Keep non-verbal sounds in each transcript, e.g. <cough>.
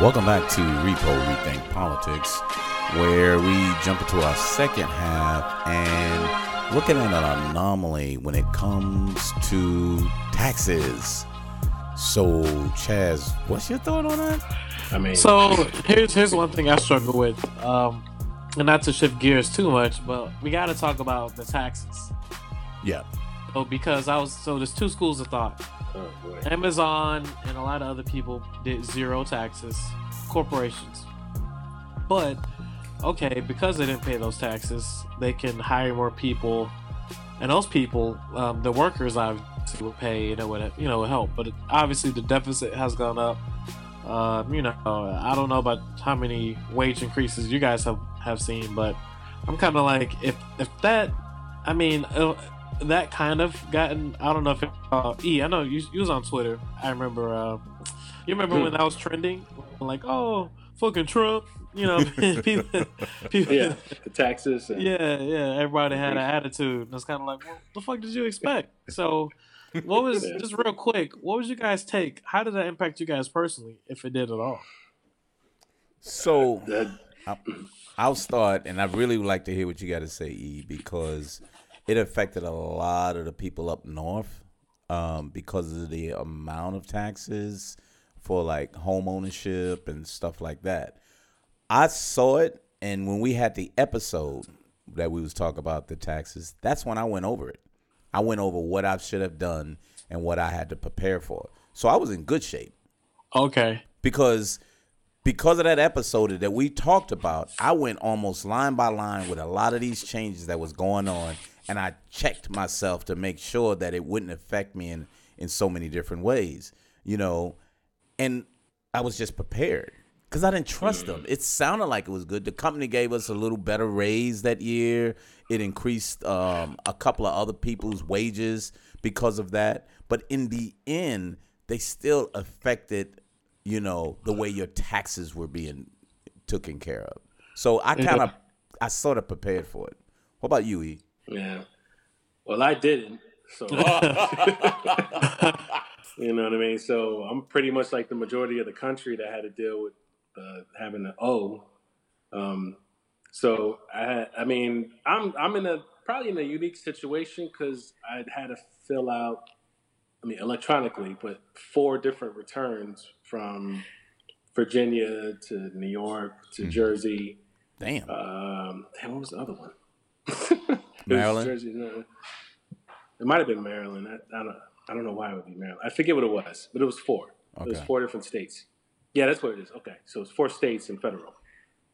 Welcome back to Repo Rethink Politics, where we jump into our second half and looking at an anomaly when it comes to taxes. So, Chaz, what's your thought on that? I mean, So here's here's one thing I struggle with, um, and not to shift gears too much, but we got to talk about the taxes. Yeah. So because I was so there's two schools of thought. Oh. Amazon and a lot of other people did zero taxes, corporations. But okay, because they didn't pay those taxes, they can hire more people, and those people, um, the workers, obviously would pay, and it would you know help. But obviously, the deficit has gone up. Um, you know, I don't know about how many wage increases you guys have have seen, but I'm kind of like if if that, I mean. Uh, that kind of gotten. I don't know if it, uh, E. I know you, you was on Twitter. I remember. Uh, you remember when that was trending? Like, oh, fucking Trump. You know, <laughs> people, <laughs> people, Yeah, the taxes. And, yeah, yeah. Everybody had an attitude. It's kind of like, what the fuck did you expect? <laughs> So, what was Yeah. just real quick? What was you guys take? How did that impact you guys personally, if it did at all? So, I- I'll start, and I really would like to hear what you got to say, E, because it affected a lot of the people up north um, because of the amount of taxes for like home ownership and stuff like that. I saw it, and when we had the episode that we was talking about the taxes, that's when I went over it. I went over what I should have done and what I had to prepare for. So I was in good shape Okay. because because of that episode that we talked about, I went almost line by line with a lot of these changes that was going on, and I checked myself to make sure that it wouldn't affect me in in so many different ways, you know, and I was just prepared because I didn't trust them. It sounded like it was good. The company gave us a little better raise that year. It increased um, a couple of other people's wages because of that, but in the end, they still affected you know the way your taxes were being taken care of. So I kind of, I sort of prepared for it. What about you, E? Yeah. Well, I didn't. So <laughs> <laughs> you know what I mean. So I'm pretty much like the majority of the country that had to deal with uh, having an O. Um, so I, I mean, I'm I'm in a probably in a unique situation because I had to fill out. I mean, electronically, but four different returns from Virginia to New York to Jersey. Damn, Um, damn, what was the other one? <laughs> Maryland? Jersey, no. It might have been Maryland. I, I don't. I don't know why it would be Maryland. I forget what it was, but it was four. It was four different states. Yeah, that's what it is. Okay, so it's four states and federal.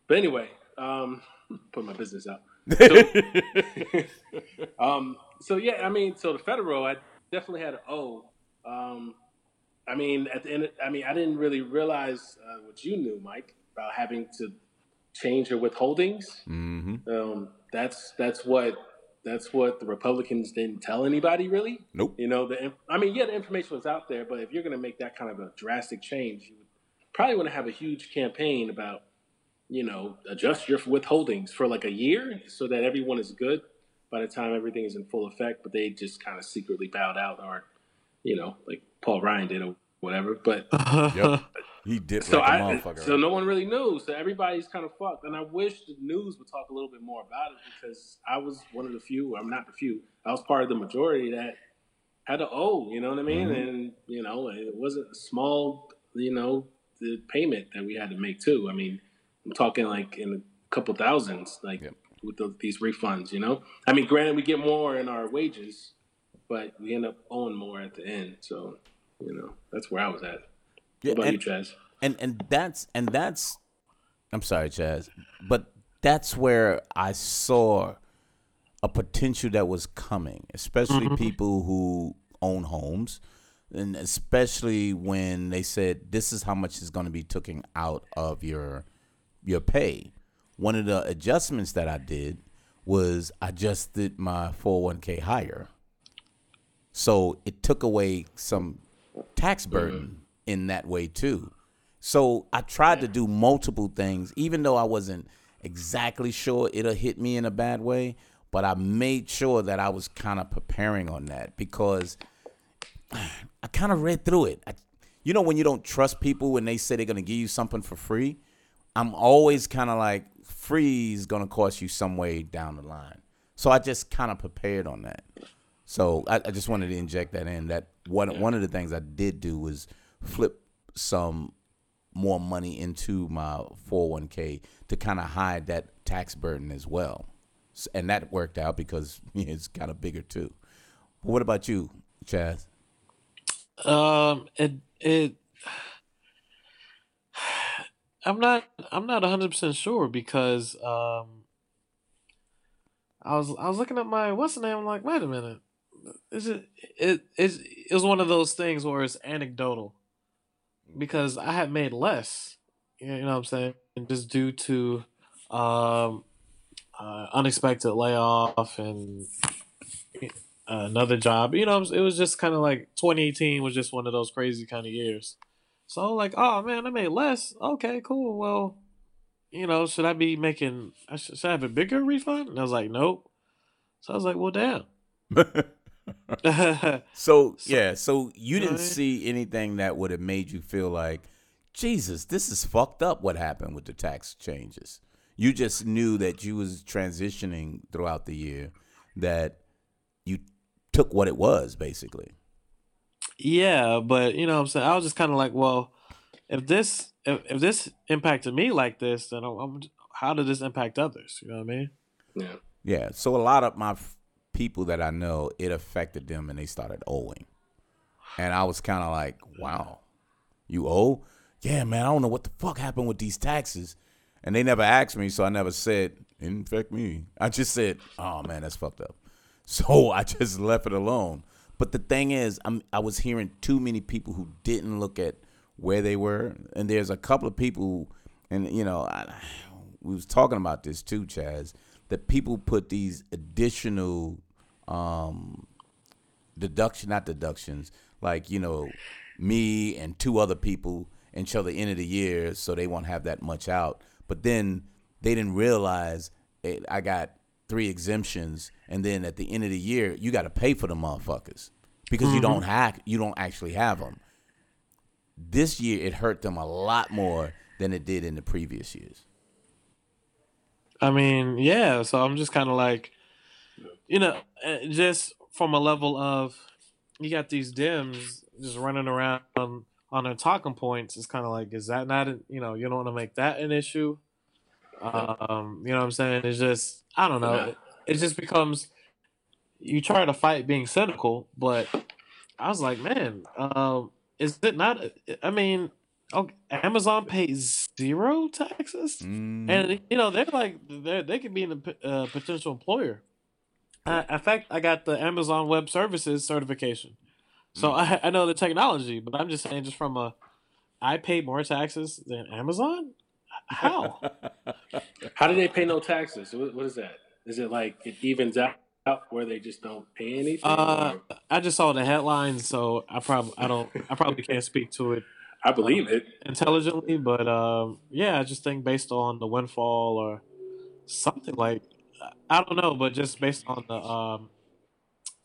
But anyway, um, <laughs> put my business out. So, <laughs> um, so yeah, I mean, so the federal, I definitely had an owe. Um, I mean, at the end, I mean, I didn't really realize uh, what you knew, Mike, about having to change your withholdings. hmm Um, that's that's what that's what the Republicans didn't tell anybody really. Nope. You know, the I mean, yeah, the information was out there, but if you're going to make that kind of a drastic change, you probably want to have a huge campaign about, you know, adjust your withholdings for like a year so that everyone is good by the time everything is in full effect. But they just kind of secretly bowed out, or you know, like Paul Ryan did or whatever. But <laughs> Yep. He dipped so like I, motherfucker. so no one really knew. So everybody's kind of fucked. And I wish the news would talk a little bit more about it because I was one of the few. I'm not the few. I was part of the majority that had to owe. You know what I mean? Mhm. And you know, it wasn't a small. You know, the payment that we had to make too. I mean, I'm talking like in a couple thousands, like Yep. with the, these refunds. You know, I mean, granted, we get more in our wages, but we end up owing more at the end. So, you know, that's where I was at. Yeah, what about and, you, Chaz? and and that's and that's I'm sorry, Chaz, but that's where I saw a potential that was coming, especially mm-hmm. people who own homes, and especially when they said this is how much is going to be taken out of your your pay. One of the adjustments that I did was I adjusted my 401k higher. So it took away some tax burden in that way too. So I tried to do multiple things, even though I wasn't exactly sure it'll hit me in a bad way. But I made sure that I was kind of preparing on that because <sighs> I kind of read through it. I, you know when you don't trust people when they say they're gonna give you something for free. I'm always kind of like free is gonna cost you some way down the line. So I just kind of prepared on that. So I, I just wanted to inject that in. That one one of the things I did do was flip some more money into my 401k to kind of hide that tax burden as well. And that worked out because <laughs> it's kind of bigger too. But what about you, Chaz? Um, it it. <sighs> I'm not. I'm not 100 percent sure because um. I was I was looking at my what's the name. I'm like, wait a minute. Is it it is it was one of those things where it's anecdotal because I had made less. You know what I'm saying? And just due to um uh, unexpected layoff and another job. You know, it was just kind of like 2018 was just one of those crazy kind of years. So like, oh man, I made less. Okay, cool. Well, you know, should I be making? I should, should I have a bigger refund? And I was like, nope. So I was like, well, damn. <laughs> <laughs> So yeah, so you didn't Right. see anything that would have made you feel like, Jesus, this is fucked up. What happened with the tax changes? You just knew that you was transitioning throughout the year, that you took what it was basically. yeah, but you know, what I'm saying I was just kind of like, well, if this if, if this impacted me like this, then I'm, I'm how did this impact others? You know what I mean? Yeah. Yeah. So a lot of my f- people that I know, it affected them and they started owing. And I was kind of like, wow, you owe? Yeah, man, I don't know what the fuck happened with these taxes. And they never asked me, so I never said, it didn't me. I just said, oh, man, that's fucked up. <laughs> So I just left it alone. But the thing is, I'm, I was hearing too many people who didn't look at where they were. And there's a couple of people, and, you know, I, we was talking about this too, Chaz, that people put these additional um, deduction, not deductions, like you know, me and two other people until the end of the year, so they won't have that much out. But then they didn't realize it, I got three exemptions, and then at the end of the year, you got to pay for the motherfuckers because you don't have, you don't actually have them. This year, it hurt them a lot more than it did in the previous years. I mean, yeah. So I'm just kind of like, you know, uh, just from a level of you got these Dems just running around on, on their talking points. It's kind of like, is that not, a, you know, you don't want to make that an issue. Um, you know what I'm saying? It's just, I don't know. It, it just becomes you try to fight being cynical, but I was like, man, um, is it not? I mean, okay, Amazon pays zero taxes. Mm. And you know they're like they they could be a uh, potential employer. Uh, in fact, I got the Amazon Web Services certification, so I, I know the technology. But I'm just saying, just from a, I pay more taxes than Amazon. How? <laughs> How do they pay no taxes? What, what is that? Is it like it evens out where they just don't pay anything? uh, I just saw the headlines, so I probably I don't I probably can't speak to it I believe it. intelligently, but um, yeah, I just think based on the windfall or something like I don't know, but just based on the um,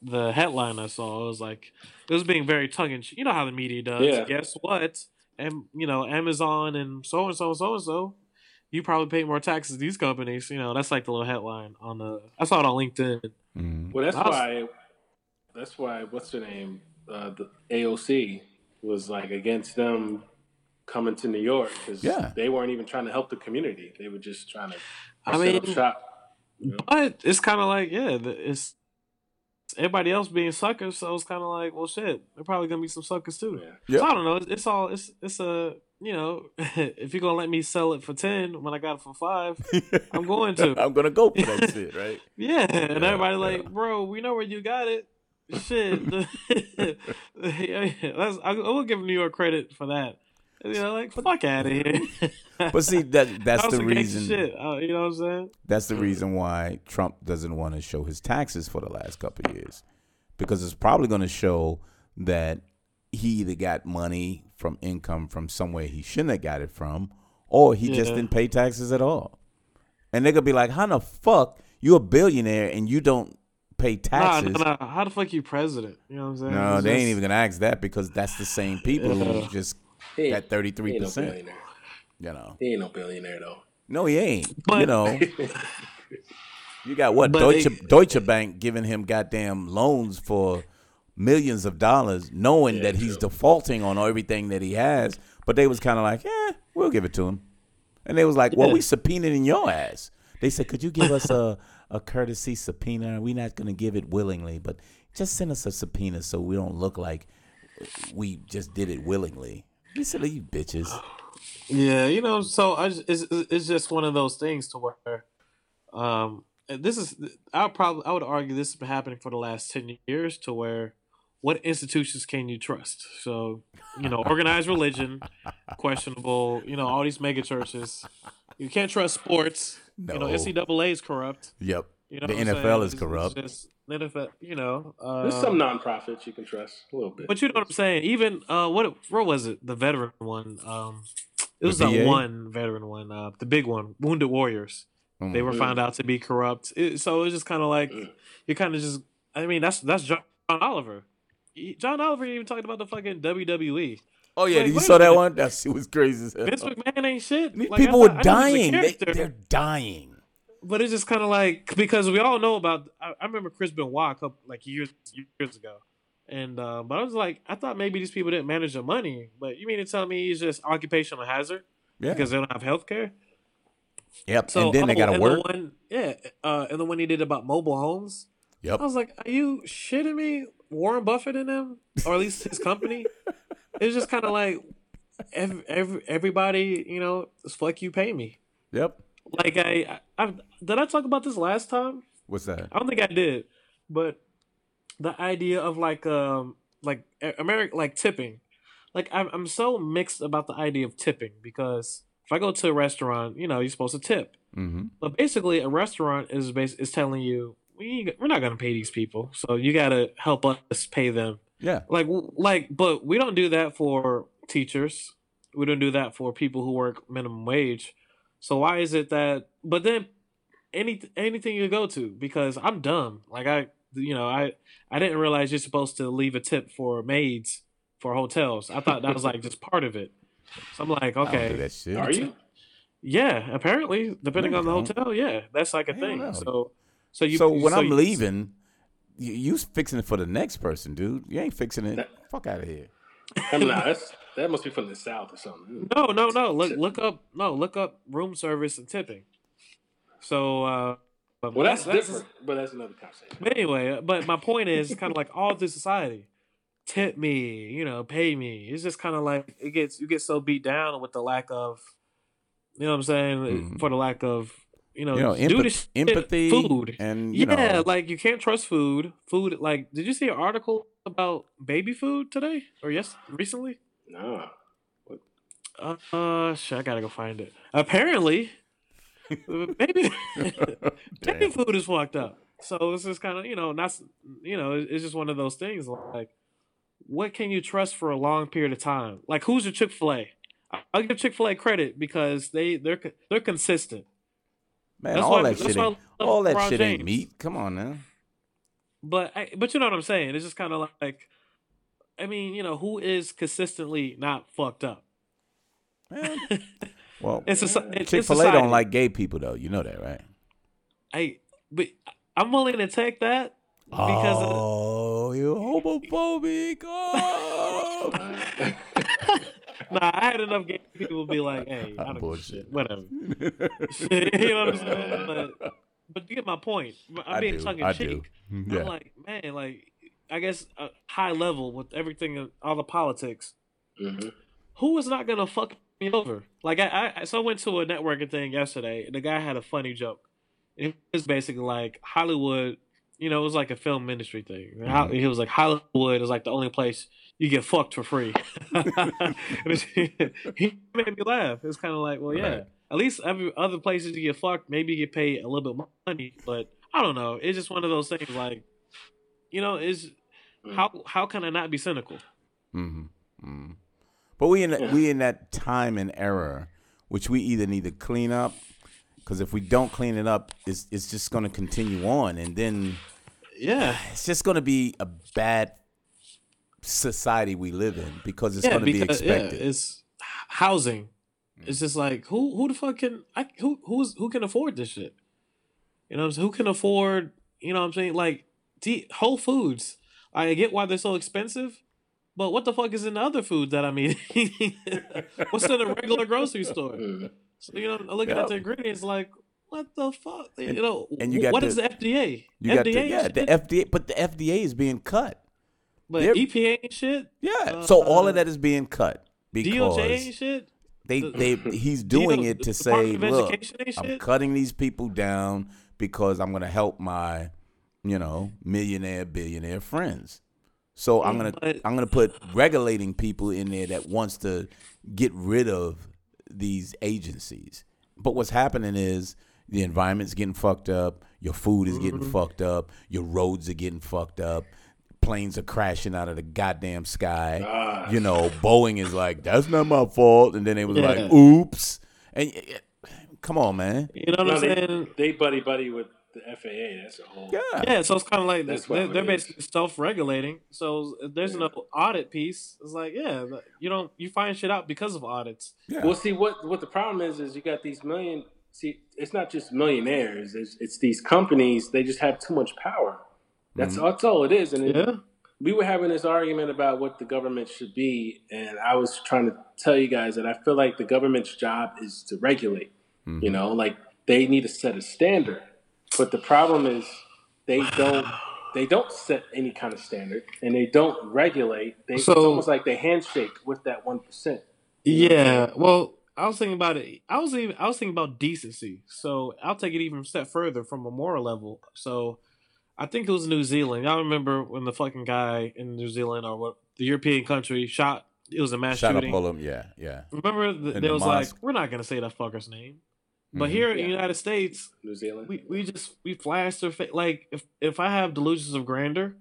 the headline I saw, it was like it was being very tongue in cheek. You know how the media does. Yeah. Guess what? And you know Amazon and so and so and so and so. You probably pay more taxes these companies. You know that's like the little headline on the. I saw it on LinkedIn. Mm. Well, that's was- why. That's why. What's her name? Uh, the AOC was like against them coming to New York because Yeah. they weren't even trying to help the community. They were just trying to I set up mean, shop. But it's kind of like, yeah, it's everybody else being suckers, so it's kind of like, well, shit, they're probably gonna be some suckers too. Yeah. Yeah. So I don't know. It's, it's all it's it's a you know, <laughs> if you're gonna let me sell it for ten when I got it for five, <laughs> I'm going to. I'm gonna go for that shit, right? <laughs> Yeah, and Yeah, everybody yeah. like, bro, we know where you got it. Shit, yeah, <laughs> that's, I, I will give New York credit for that. You know, like fuck out of here. <laughs> But see, that that's That the reason. Shit, uh, you know what I'm saying? That's the reason why Trump doesn't want to show his taxes for the last couple of years, because it's probably going to show that he either got money from income from somewhere he shouldn't have got it from, or he just didn't pay taxes at all. And they're gonna be like, "How the fuck you a billionaire and you don't pay Nah, taxes. nah, nah. How the fuck you president? You know what I'm saying? No, It's they ain't even gonna ask that because that's the same people who just He ain't- got thirty he three ain't no percent. You know, He ain't no billionaire though. no, he ain't. you know, <laughs> you got what But Deutsche they- Deutsche Bank giving him goddamn loans for millions of dollars, knowing Yeah, that he's true. defaulting on everything that he has. But they was kind of like, yeah, we'll give it to him. And they was like, well, Yeah. we subpoenaed in your ass. They said, could you give us a a courtesy subpoena? We're not gonna give it willingly, but just send us a subpoena so we don't look like we just did it willingly. He said, you bitches. Yeah, you know, so I just, it's it's just one of those things to where, um, this is I probably I would argue this has been happening for the last ten years to where, what institutions can you trust? So, you know, organized religion, <laughs> questionable. You know, all these mega churches, you can't trust sports. You know, No. NCAA is corrupt. Yep. You know, The NFL saying? is It's- corrupt. Just, the NFL, you know, uh, There's some nonprofits you can trust a little bit. but you know what I'm saying? Even uh, what where was it? The veteran one. Um, it was the VA? one veteran one. Uh, the big one, Wounded Warriors. They were Mm. found out to be corrupt. It, so it's just kind of like Mm. you kind of just. I mean, that's that's John Oliver. John Oliver even talked about the fucking WWE. Oh yeah, Like, did you wait saw that minute. one? That shit was crazy as hell. Vince McMahon ain't shit. Like, people thought- were dying. he was a They, character, they're dying. but it's just kind of like because we all know about. I, I remember Chris Benoit a couple like years years ago, and uh, but I was like, I thought maybe these people didn't manage their money. But you mean to tell me he's just occupational hazard Yeah. because they don't have health care? yep. So and then they oh, gotta and work. The one, yeah, uh, and the one he did about mobile homes. Yep. I was like, are you shitting me? Warren Buffett and them, or at least his company. <laughs> It's just kind of like every, every, everybody, you know, it's fuck you, pay me. Yep. Like I, I, did I talk about this last time? What's that? I don't think I did, but the idea of like um like American like tipping, like I'm I'm so mixed about the idea of tipping because if I go to a restaurant, you know, you're supposed to tip, Mm-hmm. but basically a restaurant is bas- is telling you we we're not gonna pay these people, so you gotta help us pay them. Yeah. Like like, but we don't do that for teachers. We don't do that for people who work minimum wage. So why is it that? But then any anything you go to because I'm dumb. Like I, you know, I I didn't realize you're supposed to leave a tip for maids for hotels. I thought that was like just part of it. So I'm like, I don't okay, that shit. Are you? yeah. Apparently, depending No, on the hotel, yeah, that's like a thing. no. So so you so when I'm you- leaving, you, you fixing it for the next person, dude. You ain't fixing it. Fuck out of here. I <laughs> mean, nah, that's that must be from the south or something. No, no, no. Look, look up. No, look up room service and tipping. So, uh, but Well, that's, different, but that's another conversation. But anyway, but my point is kind of like all through society, tip me, you know, pay me. It's just kind of like it gets you get so beat down with the lack of, you know, what I'm saying Mhm. for the lack of, you know, You know, do empath- this shit, empathy, food. and you yeah, know, like you can't trust food. Food, like, did you see an article about baby food today or yes, recently? Nah. Uh, uh shit, I gotta go find it. Apparently, <laughs> baby, <laughs> baby food is fucked up. So it's just kind of you know, not you know, it's just one of those things. Like, what can you trust for a long period of time? Like, who's your Chick Fil A? I'll give Chick Fil A credit because they they're they're consistent. Man, That's all why- that shit ain't all that shit ain't meat. Come on now. But I, but you know what I'm saying? It's just kind of like, I mean, you know, who is consistently not fucked up? Man. <laughs> Well, It's a Chick Fil A don't like gay people though. You know that, right? I but I'm willing to take that because of, oh, you homophobic. Oh. <laughs> <laughs> Nah, I had enough gay people be like, "Hey, <laughs> I I'm don't give a bullshit. shit, whatever." <laughs> you know what I'm saying? But, but you get my point. I'm being do, tongue I in cheek. Yeah. I'm like, man, like, I guess a high level with everything, uh, all the politics. hmm Who is not gonna fuck me over? Like, I, I so I went to a networking thing yesterday, and the guy had a funny joke. It was basically like Hollywood. You know, it was like a film industry thing. And Ho- mm-hmm. He was like Hollywood is like the only place you get fucked for free. <laughs> he made me laugh. It's kind of like, well, yeah. Right. At least every other places you get fucked, maybe you get paid a little bit more money, but I don't know. It's just one of those things. Like, you know, is how how can I not be cynical? hmm hmm But we in Yeah. we in that time and era, which we either need to clean up, because if we don't clean it up, it's it's just going to continue on, and then yeah, <sighs> it's just going to be a bad society we live in because it's yeah, going to be because yeah, expected. it's housing. It's just like who who the fuck can I who who's who can afford this shit? You know I'm saying? Who can afford? You know what I'm saying? Like T- Whole Foods. I get why they're so expensive, but what the fuck is in the other food that I'm eating? <laughs> What's in a regular grocery store? Mm. So you know, looking Yep. at the ingredients, like what the fuck? You know, and you got what the- is the FDA? you got the, FDA, yeah, the? FDA, but the FDA is being cut. But they're- EPA and shit, Yeah, so all Uh, of that is being cut because DOJ and shit. they they <laughs> he's doing it to say, look, I'm cutting these people down because I'm going to help my, you know, millionaire billionaire friends. So I'm gonna But- I'm gonna put regulating people in there that wants to get rid of these agencies. But what's happening is the environment's getting fucked up, your food is getting fucked up, your roads are getting fucked up, planes are crashing out of the goddamn sky. Ah. You know, Boeing is like, that's not my fault, and then they was Yeah. like, oops. And y- y- come on, man. You know what No, I'm saying? they buddy buddy with the FAA. That's a whole. Yeah. Yeah, so it's kind of like That's they're, they're basically self-regulating. So if there's no audit piece. It's like, yeah, you don't you find shit out because of audits. Yeah. Well, see what what the problem is is you got these million. See, it's not just millionaires. It's, it's these companies. They just have too much power. That's Mm-hmm. that's all it is. And it- Yeah. we were having this argument about what the government should be, and I was trying to tell you guys that I feel like the government's job is to regulate. Mm-hmm. You know, like they need to set a standard, but the problem is they <sighs> don't. They don't set any kind of standard, and they don't regulate. They, So- it's almost like they handshake with that one percent. Yeah. Well, I was thinking about it. I was even I was thinking about decency. So I'll take it even a step further from a moral level. So I think it was New Zealand. I remember when the fucking guy in New Zealand or what the European country shot. It was a mass Shut up, shooting. Pullum. Yeah, yeah. Remember, the, In there the was mosque. like, we're not gonna say that fucker's name. But Mhm. here in the United States, New Zealand. we, we just we flash their face. Like if if I have delusions of grandeur,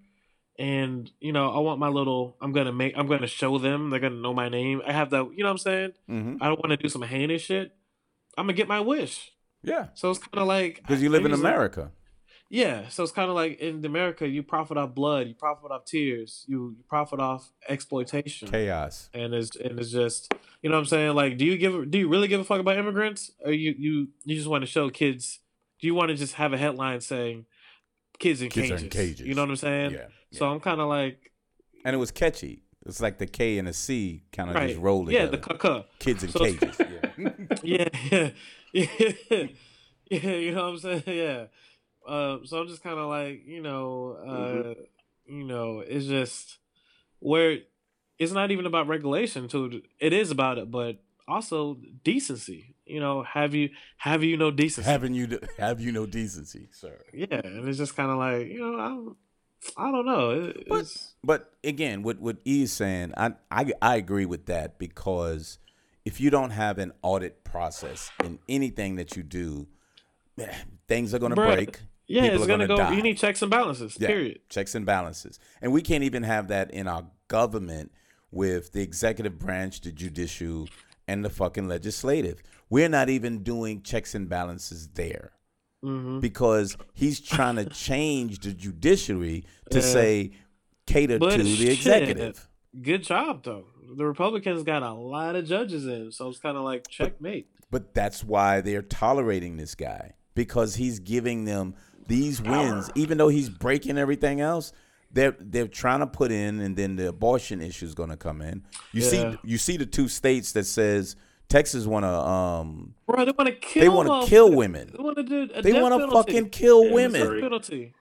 and you know I want my little, I'm gonna make, I'm gonna show them. They're gonna know my name. I have that. You know what I'm saying? hmm I don't want to do some heinous shit. I'm gonna get my wish. Yeah, So it's kind of like because you live in maybe it's like- America. Yeah. So it's kind of like in America, you profit off blood, you profit off tears, you, you profit off exploitation, Chaos. and it's and it's just you know what I'm saying. Like, do you give do you really give a fuck about immigrants, or you you you just want to show kids? Do you want to just have a headline saying kids in, Kids are cages. in cages. You know what I'm saying? Yeah. So I'm kind of like And it was catchy. It's like the K and the C kind of right, just rolling. yeah, together. the caca. Kids in So- cages. Yeah. <laughs> yeah, <laughs> yeah, yeah, <laughs> yeah. You know what I'm saying? Yeah. Uh, so I'm just kind of like, you know, uh, Mm-hmm. you know, it's just where it's not even about regulation. To it is about it, but also decency. You know, have you have you no decency? Having you have you no decency, sir. yeah, and it's just kind of like, you know, I don't, I don't know. It, But but again, what what E is saying, I, I I agree with that because if you don't have an audit process in anything that you do, things are going to break. Yeah, People it's gonna, gonna go. die. You need checks and balances. Yeah, Period. Checks and balances. And we can't even have that in our government with the executive branch, the judicial, and the fucking legislative. We're not even doing checks and balances there hmm because he's trying to <laughs> change the judiciary to Yeah. say cater But to the shit. executive. Good job though. The Republicans got a lot of judges in, so it's kind of like checkmate. But that's why they're tolerating this guy because he's giving them these wins, even though he's breaking everything else. They're they're trying to put in, and then the abortion issue is going to come in. You Yeah. see, you see the two states that says Texas want to um Bro, they want to kill. they want to kill women. They want to do. A They want to fucking kill Yeah, women. Penalty.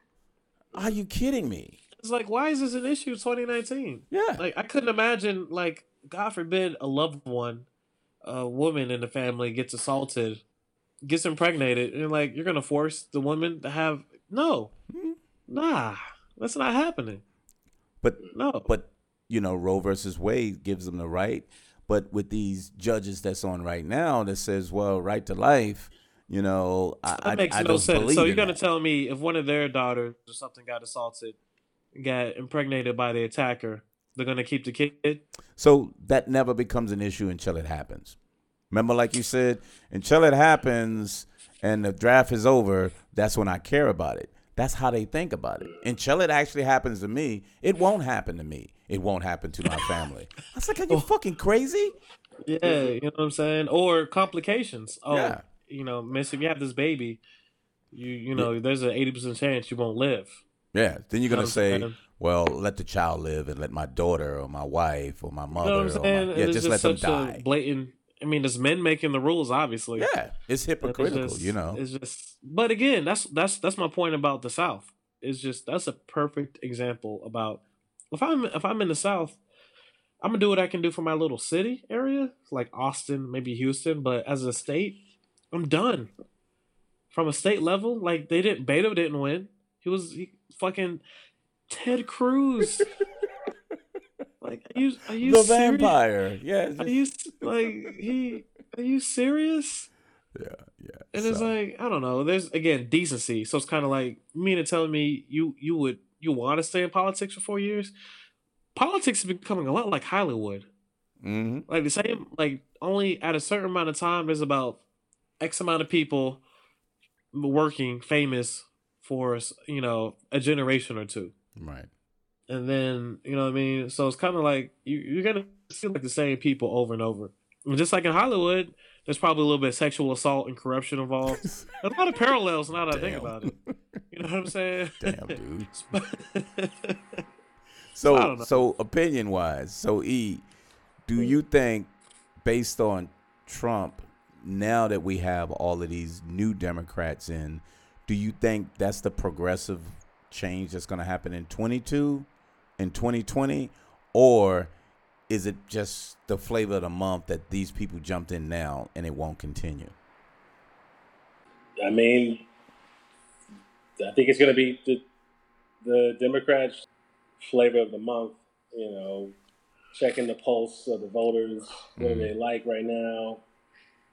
Are you kidding me? It's like, why is this an issue? in 2019. Yeah. Like, I couldn't imagine. Like, God forbid, a loved one, a woman in the family gets assaulted, gets impregnated, and like, you're gonna force the woman to have no, Hmm. nah, that's not happening. But No, but you know Roe versus Wade gives them the right. But with these judges that's on right now that says, well, right to life, you know, I, That I, makes I no don't sense. So you're gonna that. tell me if one of their daughters or something got assaulted, got impregnated by the attacker, they're gonna keep the kid? So that never becomes an issue until it happens. Remember, like you said, until it happens and the draft is over, that's when I care about it. That's how they think about it. Until it actually happens to me, it won't happen to me. It won't happen to my family. I was like, are you <laughs> fucking crazy? Yeah, you know what I'm saying? Or complications. Oh, Yeah. you know, miss, if you have this baby, you you know, there's an eighty percent chance you won't live. Yeah. Then you're what I'm say, well, let the child live and let my daughter or my wife or my mother You know or my, yeah, it's just let them die. blatant. I mean, it's men making the rules, obviously. Yeah, it's But it's hypocritical, just- you know. It's just, but again, that's that's that's my point about the South. It's just that's a perfect example about if I'm if I'm in the South, I'm gonna do what I can do for my little city area, like Austin, maybe Houston. But as a state, I'm done. From a state level, like they didn't, Beto didn't win. He was he, fucking Ted Cruz. <laughs> like, are you are you the serious? vampire. Yeah, it's Are you <laughs> like he? Are you serious? yeah, yeah. And it's like I don't know. There's again decency. So it's kind of like me to telling me you you would you want to stay in politics for four years. Politics is becoming a lot like Hollywood. Mhm. Like the same. Like only at a certain amount of time, there's about X amount of people working famous for you know a generation or two. right. And then you know what I mean. So it's kind of like you you're gonna see like the same people over and over. And just like in Hollywood, there's probably a little bit of sexual assault and corruption involved. <laughs> A lot of parallels now that I think about it. You know what I'm saying? <laughs> Damn, dude. <laughs> So, so opinion wise, so E, do you think, based on Trump, now that we have all of these new Democrats in, do you think that's the progressive change that's going to happen in 22, in 2020, or is it just the flavor of the month that these people jumped in now and it won't continue? I mean, I think it's going to be the the Democrats' flavor of the month. You know, checking the pulse of the voters. What do they like right now?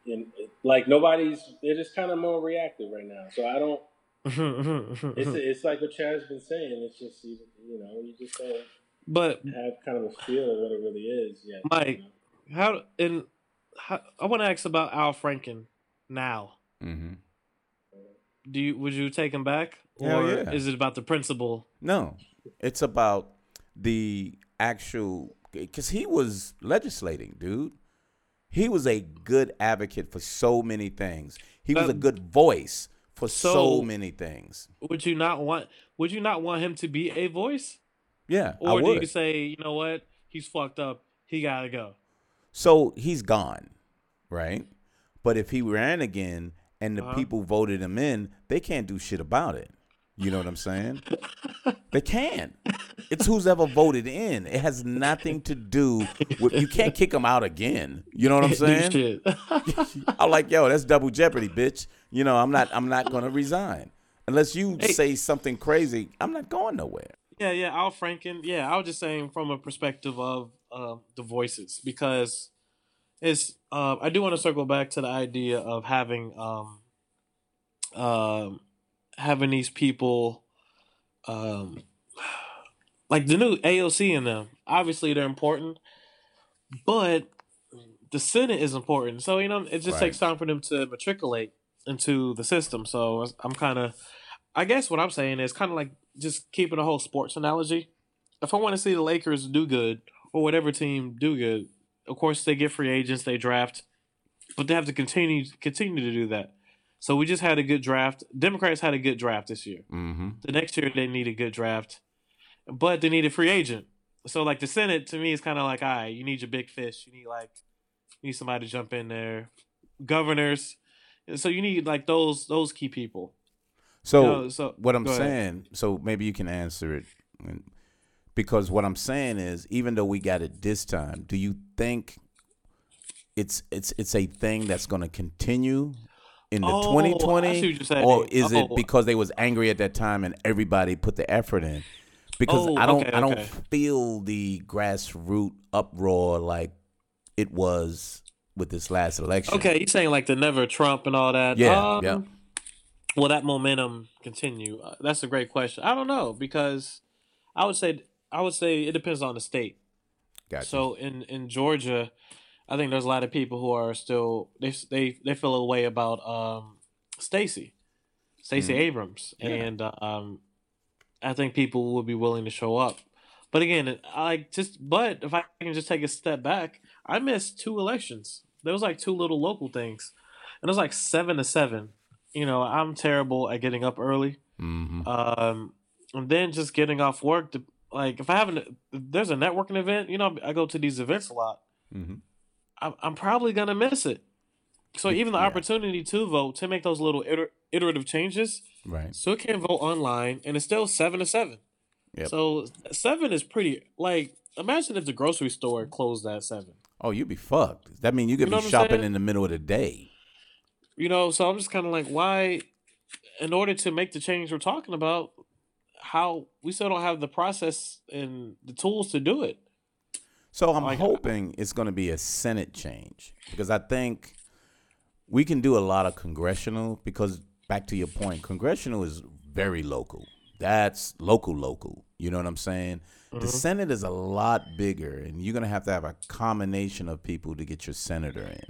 And like nobody's, they're just kind of more reactive right now. So I don't. Mm-hmm, it's mm-hmm, it's like what mm-hmm. Chad's been saying. It's just you, you know you just don't but have kind of a feel of what it really is Yeah, Mike. you know? how and how, I want to ask about Al Franken now. Mm-hmm. Do you would you take him back, Hell or yeah. is it about the principle? No, it's about the actual because he was legislating, dude. He was a good advocate for so many things. He was a good voice for so, so- many things. Would you not want? Would you not want him to be a voice? Yeah, I Or do you say, you know what, he's fucked up, he gotta go? so he's gone, right? But if he ran again and the Uh-huh. people voted him in, they can't do shit about it. You know what I'm saying? they can't. It's who's ever voted in. It has nothing to do with. You can't kick them out again. You know what I'm <laughs> saying? <laughs> I'm like, yo, that's double jeopardy, bitch. You know, I'm not. I'm not gonna resign unless you Hey. say something crazy. I'm not going nowhere. yeah, yeah, Al Franken. Yeah, I was just saying from a perspective of uh, the voices because it's. Uh, I do want to circle back to the idea of having um, um, having these people, um, like the new AOC in them. Obviously, they're important, but the Senate is important. So you know, it just Right. takes time for them to matriculate into the system. So I'm kind of, I guess what I'm saying is kind of like just keeping a whole sports analogy. If I want to see the Lakers do good or whatever team do good, of course they get free agents, they draft, but they have to continue continue to do that. So we just had a good draft. Democrats had a good draft this year. Mm-hmm. The next year they need a good draft, but they need a free agent. So like the Senate to me is kind of like, all right, you need your big fish. You need like, you need somebody to jump in there. Governors, so you need like those those key people. So, You know, so what I'm go ahead. saying, so maybe you can answer it, because what I'm saying is, even though we got it this time, do you think it's it's it's a thing that's going to continue in the Oh, 2020, what you're saying. or is it Oh. because they was angry at that time and everybody put the effort in? Because Oh, I don't okay, I don't okay. feel the grassroots uproar like it was with this last election. Okay, you're saying like the never Trump and all that. Yeah, Um, yeah. Will that momentum continue? Uh, that's a great question. I don't know because I would say I would say it depends on the state. Gotcha. So in in Georgia, I think there's a lot of people who are still they they they feel a way about um Stacy. Stacey Mhm. Abrams, Yeah. and um, I think people will be willing to show up. But again, I like just but if I can just take a step back, I missed two elections. There was like two little local things, and it was like seven to seven. You know, I'm terrible at getting up early. Mm-hmm. Um, and then just getting off work. To, like if I have an if there's a networking event, you know, I go to these events a lot. Mm-hmm. I'm, I'm probably gonna miss it. So even the yeah. opportunity to vote to make those little iter- iterative changes, Right. so it can vote online, and it's still seven to seven. Yep. So seven is pretty. Like imagine if the grocery store closed at seven. Oh, you'd be fucked. That mean you could You know be shopping saying? in the middle of the day. You know, so I'm just kind of like, why? In order to make the change we're talking about, how we still don't have the process and the tools to do it. So I'm Like- hoping it's going to be a Senate change because I think we can do a lot of congressional because back to your point, congressional is very local. That's local, local. You know what I'm saying? The mm-hmm. Senate is a lot bigger, and you're going to have to have a combination of people to get your senator in.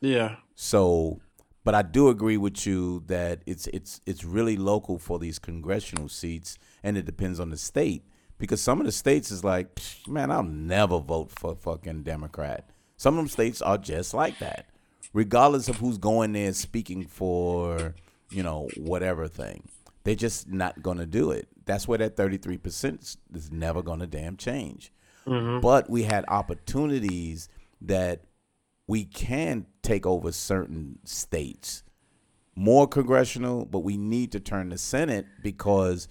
Yeah. So, but I do agree with you that it's it's it's really local for these congressional seats, and it depends on the state because some of the states is like, man, I'll never vote for fucking Democrat. Some of them states are just like that, regardless of who's going there speaking for you know whatever thing. They're just not gonna do it. That's where that thirty three percent is never gonna damn change. Mm-hmm. But we had opportunities that we can take over certain states more congressional but we need to turn the senate because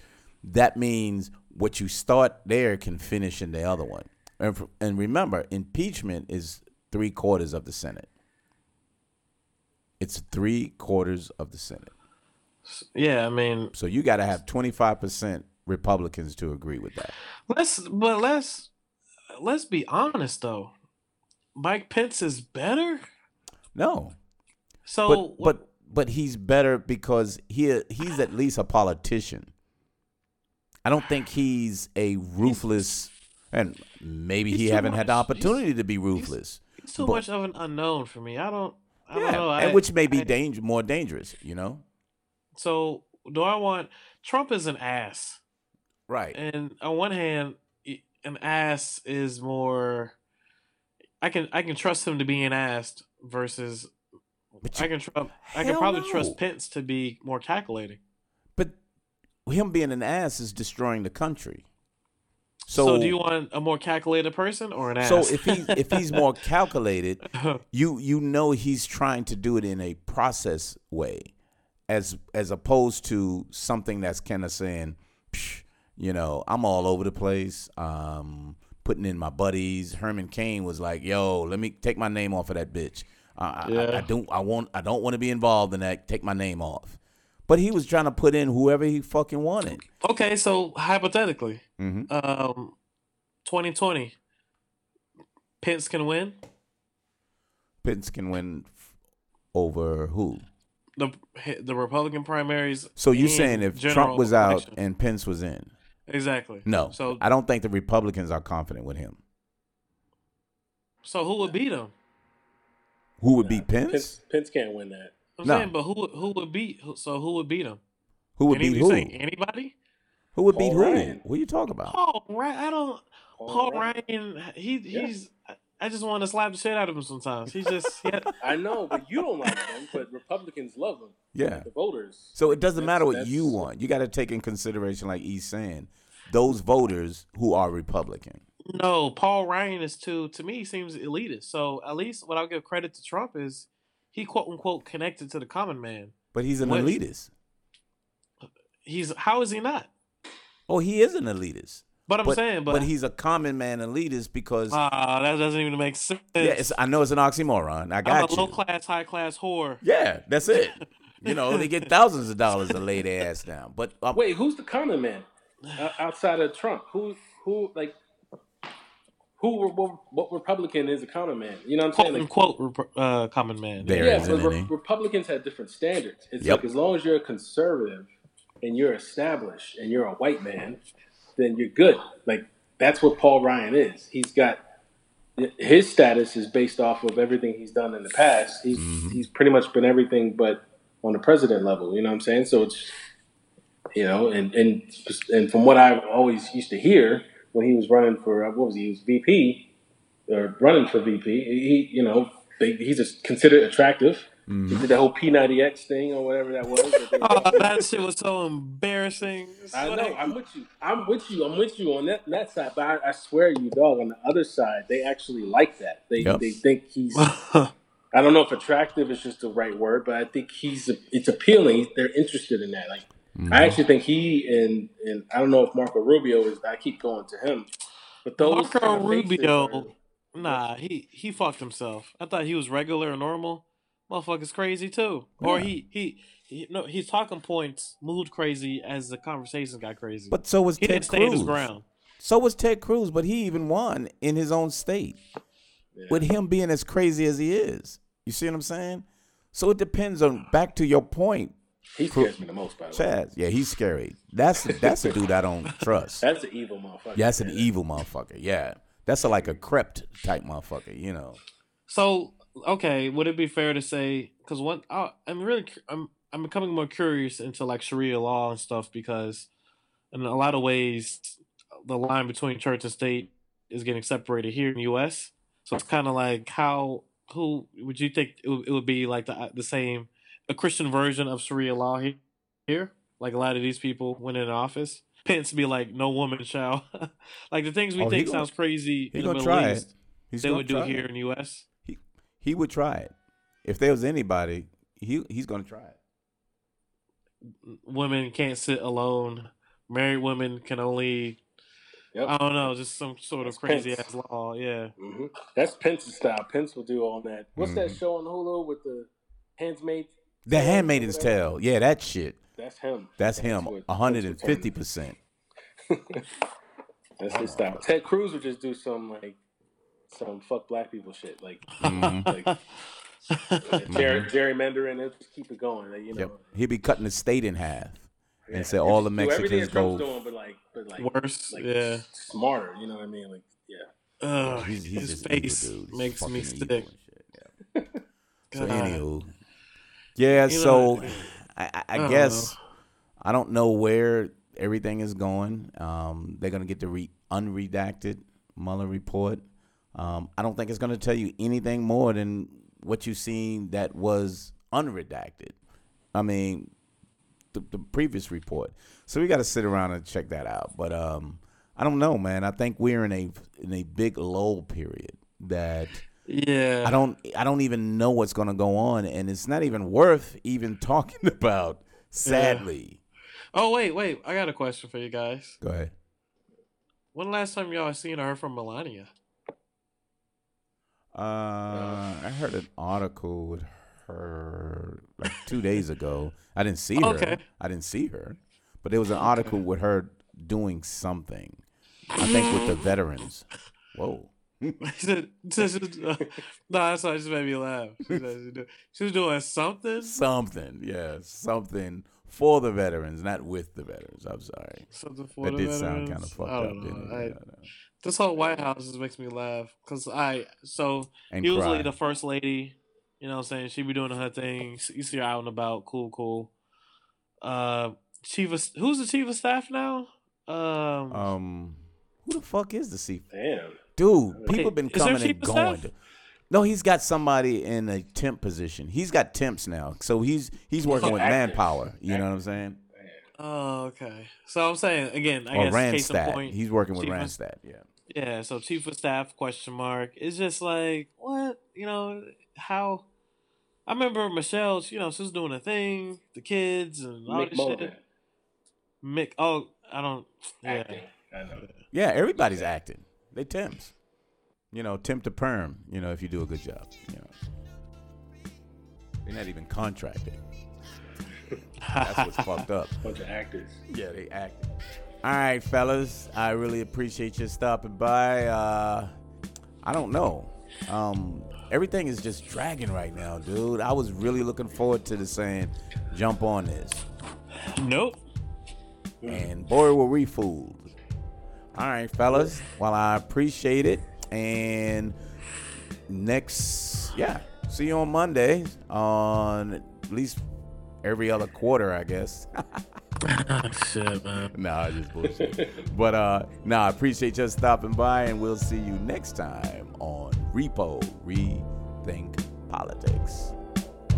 that means what you start there can finish in the other one and, and remember impeachment is three quarters of the senate it's three quarters of the senate Yeah. I mean, so you got to have 25% republicans to agree with that let's but let's let's be honest though. Mike Pence is better. no So but what- but but he's better because he he's at least a politician. I don't think he's a ruthless, and maybe he haven't had the much. opportunity to be ruthless. it's too but- much of an unknown for me. I don't. I yeah, don't know. and I- which may be I- danger more dangerous. You know, So do I want Trump is an ass, right? and on one hand, an ass is more. I can I can trust him to be an ass versus But I can trust I can probably no. trust Pence to be more calculating. Him being an ass is destroying the country. So, So, do you want a more calculated person or an ass? so if he if he's more <laughs> calculated, <laughs> you you know he's trying to do it in a process way as as opposed to something that's kind of saying Psh, you know i'm all over the place. Um putting in my buddies. Herman cain was like yo let me take my name off of that bitch. Uh, I, I, I don't i want i don't want to be involved in that. Take my name off but he was trying to put in whoever he fucking wanted okay, so hypothetically, hmm um, 2020, Pence can win pence can win f- over who the the Republican primaries. so you and saying if trump was out election. and pence was in exactly? no So i don't think the republicans are confident with him so who would beat him? Who would Nah, beat Pence? Pence, Pence can't win that. I'm No. saying, but who who would beat? So who would beat him? Who would Any- beat you who? say anybody? Who would Paul beat who? Ryan. What are you talking about? Paul Ryan. I don't. Paul Paul Ryan. Ryan. He Yeah. he's. I- I just want to slap the shit out of him sometimes. He just. He had- <laughs> I know, but you don't like him, but Republicans love him. Yeah. The voters. So it doesn't That's- matter what that's- you want. You got to take in consideration, like he's saying, those voters who are Republican. no, Paul Ryan is too. To me, he seems elitist. So at least what I'll give credit to Trump is he quote unquote connected to the common man. But he's an What- elitist. He's how is he not? Oh, he is an elitist. But I'm but, saying, but, he's a common man elitist because ah, that doesn't even make sense. yeah, it's, I know it's an oxymoron. I I'm got a low class, high class whore. Yeah, that's it. <laughs> You know, they get thousands of dollars to lay their ass down. But um, Wait, who's the common man uh, outside of Trump? Who, who, like, who, what, what Republican is a common man? You know what I'm Quote saying? Like, unquote rep- uh, common man. There yeah, isn't but re- Republicans have different standards. It's Yep. like as long as you're a conservative and you're established and you're a white man, then you're good. Like that's what Paul Ryan is. He's got his status is based off of everything he's done in the past. He's Mm-hmm. he's pretty much been everything but on the president level. You know what I'm saying? So it's you know, and and and from what I always used to hear when he was running for what was he? He was VP or running for VP. He, you know, they, he's just considered attractive. Mm-hmm. He did the whole P90X thing or whatever that was. That, <laughs> oh, that shit was so embarrassing. I know. I'm with you. I'm with you. I'm with you on that, that side. But I, I swear you, dog, on the other side, they actually like that. They yep. they think he's. <laughs> I don't know if attractive is just the right word, but I think he's. It's appealing. They're interested in that. Like, mm-hmm. I actually think he and and I don't know if Marco Rubio is. I keep going to him, but those Marco Rubio. Nah, he he fucked himself. I thought he was regular and normal motherfucker's crazy too. Yeah. Or he, he he no his talking points moved crazy as the conversation got crazy. But so was he Ted Cruz. his ground. So was Ted Cruz, but he even won in his own state. Yeah. With him being as crazy as he is. You see what I'm saying? So it depends on back to your point. He scares me the most, by the Chaz, way. Yeah, he's scary. That's that's a dude I don't <laughs> trust. That's an evil motherfucker. Yeah, that's an evil motherfucker. Yeah. That's a, like a crept type motherfucker, you know. So okay, would it be fair to say because one I, I'm really I'm I'm becoming more curious into like Sharia law and stuff because in a lot of ways the line between church and state is getting separated here in the U.S. So it's kind of like how who would you think it would, it would be like the the same a Christian version of Sharia law here? Like a lot of these people went in office. <laughs> Pence be like, "No woman shall." <laughs> like the things we oh, think sounds crazy in the Middle East, they would do here it. in the U.S he he would try it. If there was anybody, he he's gonna try it. Women can't sit alone. Married women can only. Yep. I don't know, just some sort That's of crazy Pence. ass law. Yeah, mm-hmm. that's Pence's style. Pence will do all that. What's mm-hmm. that show on Hulu with the handmaid? The Handmaid's Tale. Yeah, that shit. That's him. That's, that's him. hundred and fifty percent. <laughs> That's his style. Ted Cruz would just do some like some fuck black people shit, like, mm-hmm. <laughs> like Jerry, gerrymandering and just keep it going. Like, you know, yep. he'd be cutting the state in half yeah. and say all the Mexicans go doing, but like, but like worse, like, yeah, smarter. You know what I mean? Like, yeah. Uh, he's, he's his face makes me sick. Yeah. <laughs> so anywho, yeah. so I, I, I guess I don't know where everything is going. Um, they're gonna get the re- unredacted Mueller report. Um, I don't think it's going to tell you anything more than what you've seen that was unredacted. I mean, the, the previous report. So we got to sit around and check that out. But um, I don't know, man. I think we're in a in a big lull period that. Yeah. I don't I don't even know what's going to go on and it's not even worth even <laughs> talking about sadly. Yeah. Oh wait, wait. I got a question for you guys. Go ahead. When last time y'all seen heard from Melania? Uh, I heard an article with her like two days ago. I didn't see her. Okay. I didn't see her, but there was an article with her doing something. I think with the veterans. Whoa. <laughs> no, that's why she just made me laugh. She was doing something. Something, yeah, something for the veterans, not with the veterans. I'm sorry. Something for that the did veterans? sound kind of fucked up, didn't it? I, this whole White House just makes me laugh because I so and usually cry. the first lady, you know, what I'm saying she be doing her thing. You see her out and about, cool, cool. Uh, chief of who's the chief of staff now? Um, um who the fuck is the chief? Damn, dude, people been coming and going. No, he's got somebody in a temp position. He's got temps now, so he's he's working with manpower. You know what I'm saying? Oh, okay. So I'm saying again, I or guess Randstad. Case in point, he's working with Randstad. Yeah. Yeah, so chief of staff question mark. It's just like what you know how. I remember Michelle. You know, she's doing a thing, the kids and all Mick this Mullen. shit. Mick. Oh, I don't. Yeah. Acting. I know. Yeah, everybody's acting. They temps. You know, temp to perm. You know, if you do a good job. You know, they're not even contracted. That's what's <laughs> fucked up. Bunch of actors. Yeah, they act. All right, fellas. I really appreciate you stopping by. Uh, I don't know. Um, everything is just dragging right now, dude. I was really looking forward to the saying, jump on this. Nope. And boy, were we fooled. All right, fellas. Well, I appreciate it. And next, yeah, see you on Monday on at least every other quarter, I guess. <laughs> <laughs> Shit, man. nah, just bullshit. but uh, nah, I appreciate you stopping by, and we'll see you next time on Repo Rethink Politics.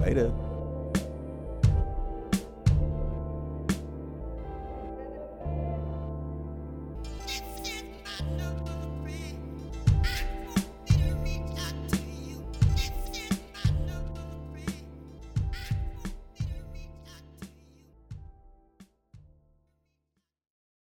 Later.